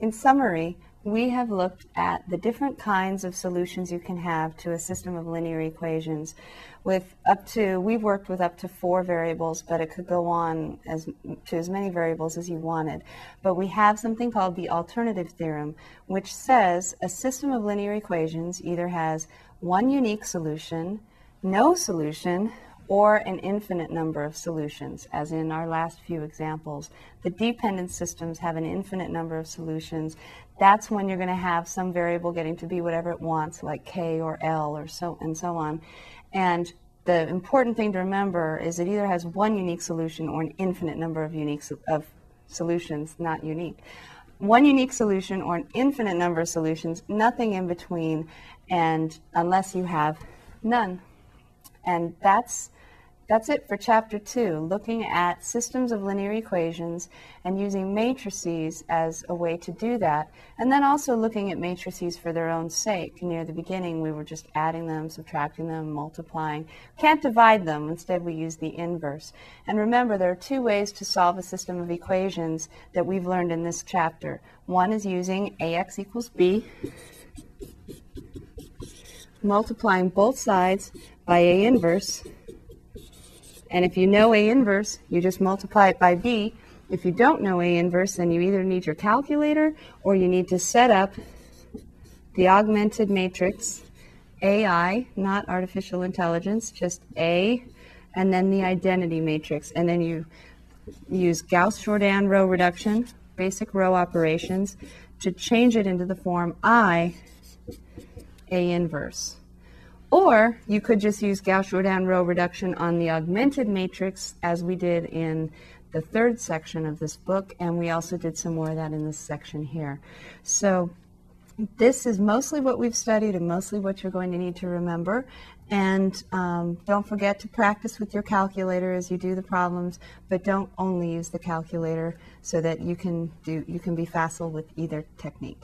In summary, we have looked at the different kinds of solutions you can have to a system of linear equations with up to we've worked with up to four variables but it could go on as to as many variables as you wanted. But we have something called the alternative theorem which says a system of linear equations either has one unique solution no solution or an infinite number of solutions, as in our last few examples. The dependent systems have an infinite number of solutions. That's when you're going to have some variable getting to be whatever it wants, like k or l or so and so on. And the important thing to remember is it either has one unique solution or an infinite number of unique of solutions, not unique. One unique solution or an infinite number of solutions, nothing in between, and unless you have none. And that's that's it for chapter two, looking at systems of linear equations and using matrices as a way to do that. And then also looking at matrices for their own sake. Near the beginning, we were just adding them, subtracting them, multiplying. Can't divide them. Instead, we use the inverse. And remember, there are two ways to solve a system of equations that we've learned in this chapter. One is using ax equals b, multiplying both sides by a inverse and if you know A inverse, you just multiply it by B. If you don't know A inverse, then you either need your calculator or you need to set up the augmented matrix AI, not artificial intelligence, just A, and then the identity matrix. And then you use Gauss-Jordan row reduction, basic row operations, to change it into the form I, A inverse. Or you could just use Gauss-Jordan row reduction on the augmented matrix as we did in the third section of this book, and we also did some more of that in this section here. So this is mostly what we've studied and mostly what you're going to need to remember. And um, don't forget to practice with your calculator as you do the problems, but don't only use the calculator so that you can do you can be facile with either technique.